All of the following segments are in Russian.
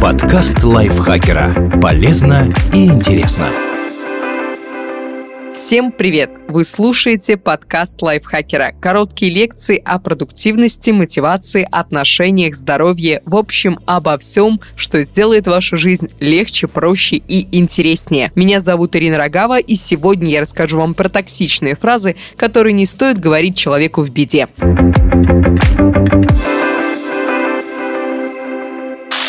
Подкаст лайфхакера. Полезно и интересно. Всем привет! Вы слушаете подкаст лайфхакера. Короткие лекции о продуктивности, мотивации, отношениях, здоровье, в общем, обо всем, что сделает вашу жизнь легче, проще и интереснее. Меня зовут Ирина Рогава, и сегодня я расскажу вам про токсичные фразы, которые не стоит говорить человеку в беде.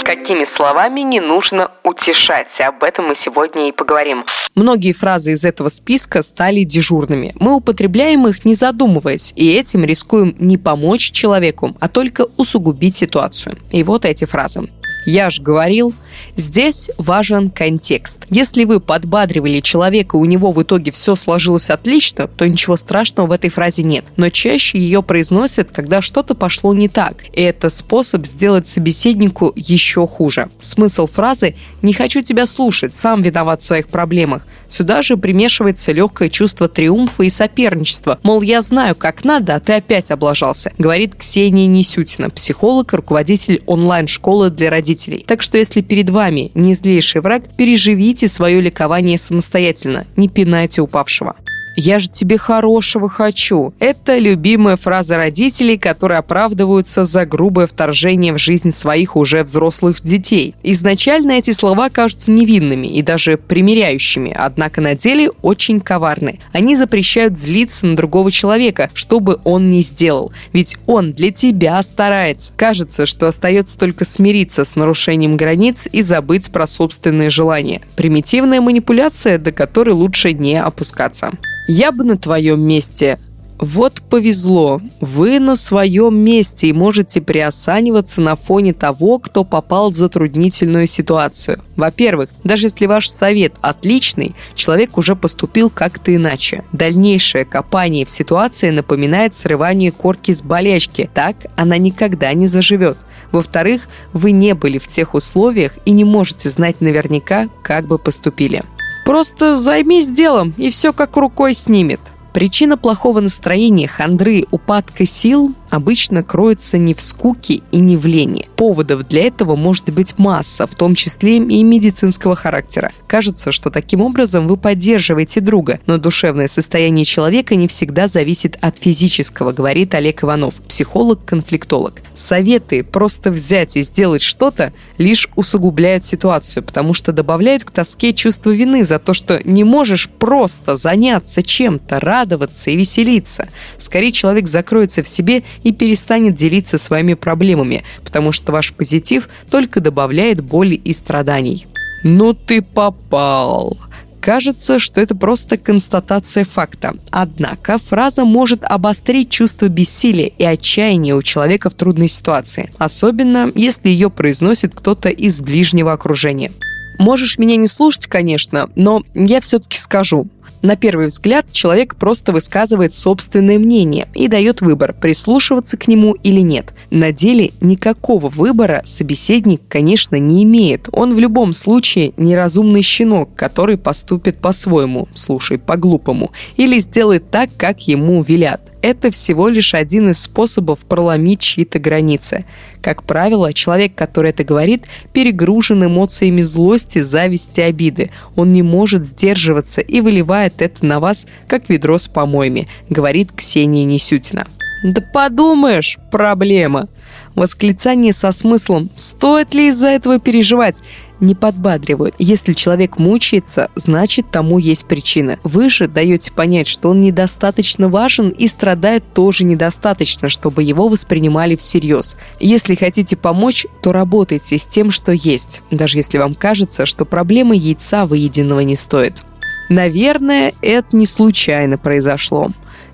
Какими словами не нужно утешать. Об этом мы сегодня и поговорим. Многие фразы из этого списка стали дежурными. Мы употребляем их, не задумываясь, и этим рискуем не помочь человеку, а только усугубить ситуацию. И вот эти фразы. Я же говорил, здесь важен контекст. Если вы подбадривали человека, у него в итоге все сложилось отлично, то ничего страшного в этой фразе нет. Но чаще ее произносят, когда что-то пошло не так. И это способ сделать собеседнику еще хуже. Смысл фразы «не хочу тебя слушать, сам виноват в своих проблемах». Сюда же примешивается легкое чувство триумфа и соперничества. Мол, я знаю, как надо, а ты опять облажался, говорит Ксения Несютина, психолог и руководитель онлайн-школы для родителей родителей. Так что если перед вами не злейший враг, переживите свое ликование самостоятельно, не пинайте упавшего. «Я же тебе хорошего хочу». Это любимая фраза родителей, которые оправдываются за грубое вторжение в жизнь своих уже взрослых детей. Изначально эти слова кажутся невинными и даже примиряющими, однако на деле очень коварны. Они запрещают злиться на другого человека, что бы он ни сделал. Ведь он для тебя старается. Кажется, что остается только смириться с нарушением границ и забыть про собственные желания. Примитивная манипуляция, до которой лучше не опускаться. Я бы на твоем месте вот повезло, вы на своем месте и можете приосаниваться на фоне того, кто попал в затруднительную ситуацию. Во-первых, даже если ваш совет отличный, человек уже поступил как-то иначе. Дальнейшее копание в ситуации напоминает срывание корки с болячки. Так она никогда не заживет. Во-вторых, вы не были в тех условиях и не можете знать наверняка, как бы поступили. Просто займись делом, и все как рукой снимет. Причина плохого настроения, хандры, упадка сил обычно кроется не в скуке и не в лени. Поводов для этого может быть масса, в том числе и медицинского характера. Кажется, что таким образом вы поддерживаете друга, но душевное состояние человека не всегда зависит от физического, говорит Олег Иванов, психолог-конфликтолог. Советы просто взять и сделать что-то лишь усугубляют ситуацию, потому что добавляют к тоске чувство вины за то, что не можешь просто заняться чем-то, радоваться и веселиться. Скорее человек закроется в себе и перестанет делиться своими проблемами, потому что ваш позитив только добавляет боли и страданий. «Ну ты попал!» Кажется, что это просто констатация факта. Однако фраза может обострить чувство бессилия и отчаяния у человека в трудной ситуации, особенно если ее произносит кто-то из ближнего окружения. Можешь меня не слушать, конечно, но я все-таки скажу. На первый взгляд человек просто высказывает собственное мнение и дает выбор, прислушиваться к нему или нет. На деле никакого выбора собеседник, конечно, не имеет. Он в любом случае неразумный щенок, который поступит по-своему, слушай, по-глупому, или сделает так, как ему велят это всего лишь один из способов проломить чьи-то границы. Как правило, человек, который это говорит, перегружен эмоциями злости, зависти, обиды. Он не может сдерживаться и выливает это на вас, как ведро с помоями, говорит Ксения Несютина. Да подумаешь, проблема. Восклицание со смыслом «стоит ли из-за этого переживать?» не подбадривают. Если человек мучается, значит тому есть причина. Вы же даете понять, что он недостаточно важен и страдает тоже недостаточно, чтобы его воспринимали всерьез. Если хотите помочь, то работайте с тем, что есть, даже если вам кажется, что проблемы яйца выеденного не стоит. Наверное, это не случайно произошло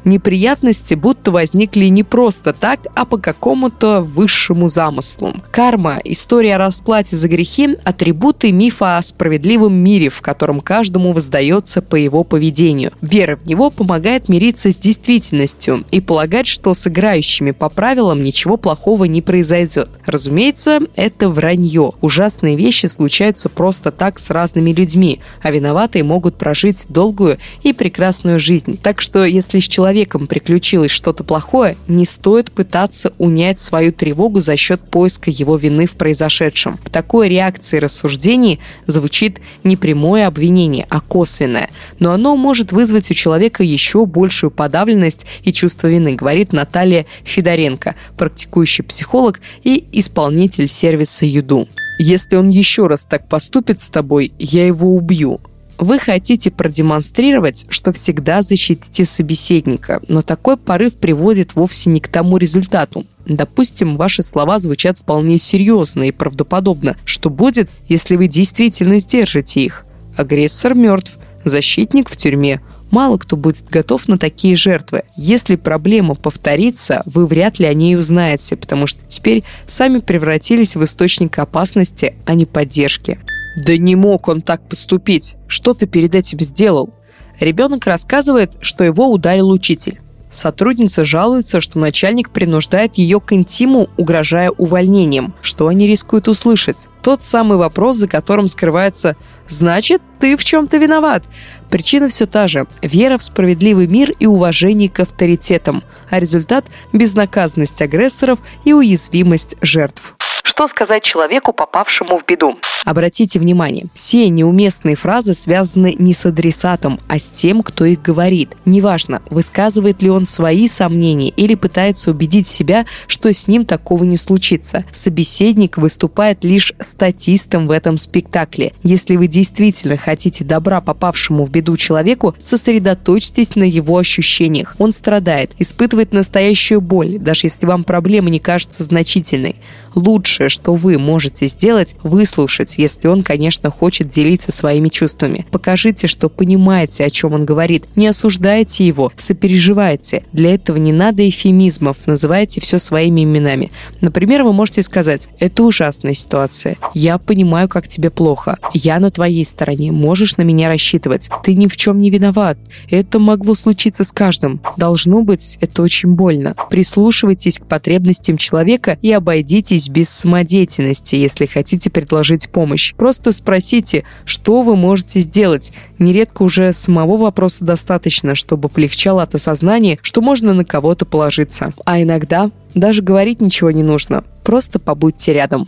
неприятности будто возникли не просто так, а по какому-то высшему замыслу. Карма – история о расплате за грехи, атрибуты мифа о справедливом мире, в котором каждому воздается по его поведению. Вера в него помогает мириться с действительностью и полагать, что с играющими по правилам ничего плохого не произойдет. Разумеется, это вранье. Ужасные вещи случаются просто так с разными людьми, а виноватые могут прожить долгую и прекрасную жизнь. Так что если с человеком человеком приключилось что-то плохое, не стоит пытаться унять свою тревогу за счет поиска его вины в произошедшем. В такой реакции рассуждений звучит не прямое обвинение, а косвенное. Но оно может вызвать у человека еще большую подавленность и чувство вины, говорит Наталья Федоренко, практикующий психолог и исполнитель сервиса «Юду». Если он еще раз так поступит с тобой, я его убью. Вы хотите продемонстрировать, что всегда защитите собеседника, но такой порыв приводит вовсе не к тому результату. Допустим, ваши слова звучат вполне серьезно и правдоподобно. Что будет, если вы действительно сдержите их? Агрессор мертв, защитник в тюрьме. Мало кто будет готов на такие жертвы. Если проблема повторится, вы вряд ли о ней узнаете, потому что теперь сами превратились в источник опасности, а не поддержки. Да не мог он так поступить. Что ты перед этим сделал? Ребенок рассказывает, что его ударил учитель. Сотрудница жалуется, что начальник принуждает ее к интиму, угрожая увольнением. Что они рискуют услышать? Тот самый вопрос, за которым скрывается «Значит, ты в чем-то виноват». Причина все та же – вера в справедливый мир и уважение к авторитетам, а результат – безнаказанность агрессоров и уязвимость жертв. Что сказать человеку, попавшему в беду? Обратите внимание, все неуместные фразы связаны не с адресатом, а с тем, кто их говорит. Неважно, высказывает ли он свои сомнения или пытается убедить себя, что с ним такого не случится. Собеседник выступает лишь статистом в этом спектакле. Если вы действительно хотите добра попавшему в беду человеку, сосредоточьтесь на его ощущениях. Он страдает, испытывает настоящую боль, даже если вам проблема не кажется значительной. Лучшее, что вы можете сделать, выслушать, если он, конечно, хочет делиться своими чувствами. Покажите, что понимаете, о чем он говорит. Не осуждайте его, сопереживайте. Для этого не надо эфемизмов, называйте все своими именами. Например, вы можете сказать, это ужасная ситуация. Я понимаю, как тебе плохо. Я на твоей стороне. Можешь на меня рассчитывать. Ты ни в чем не виноват. Это могло случиться с каждым. Должно быть, это очень больно. Прислушивайтесь к потребностям человека и обойдитесь без самодеятельности, если хотите предложить помощь. Просто спросите, что вы можете сделать. Нередко уже самого вопроса достаточно, чтобы полегчало от осознания, что можно на кого-то положиться. А иногда даже говорить ничего не нужно. Просто побудьте рядом.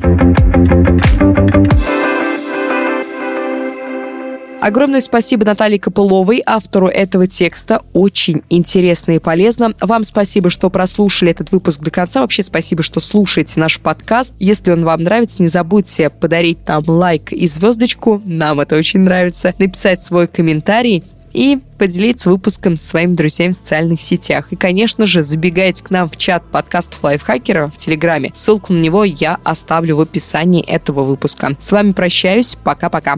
Огромное спасибо Наталье Копыловой, автору этого текста. Очень интересно и полезно. Вам спасибо, что прослушали этот выпуск до конца. Вообще спасибо, что слушаете наш подкаст. Если он вам нравится, не забудьте подарить нам лайк и звездочку. Нам это очень нравится. Написать свой комментарий и поделиться выпуском со своими друзьями в социальных сетях. И, конечно же, забегайте к нам в чат подкастов Лайфхакера в Телеграме. Ссылку на него я оставлю в описании этого выпуска. С вами прощаюсь. Пока-пока.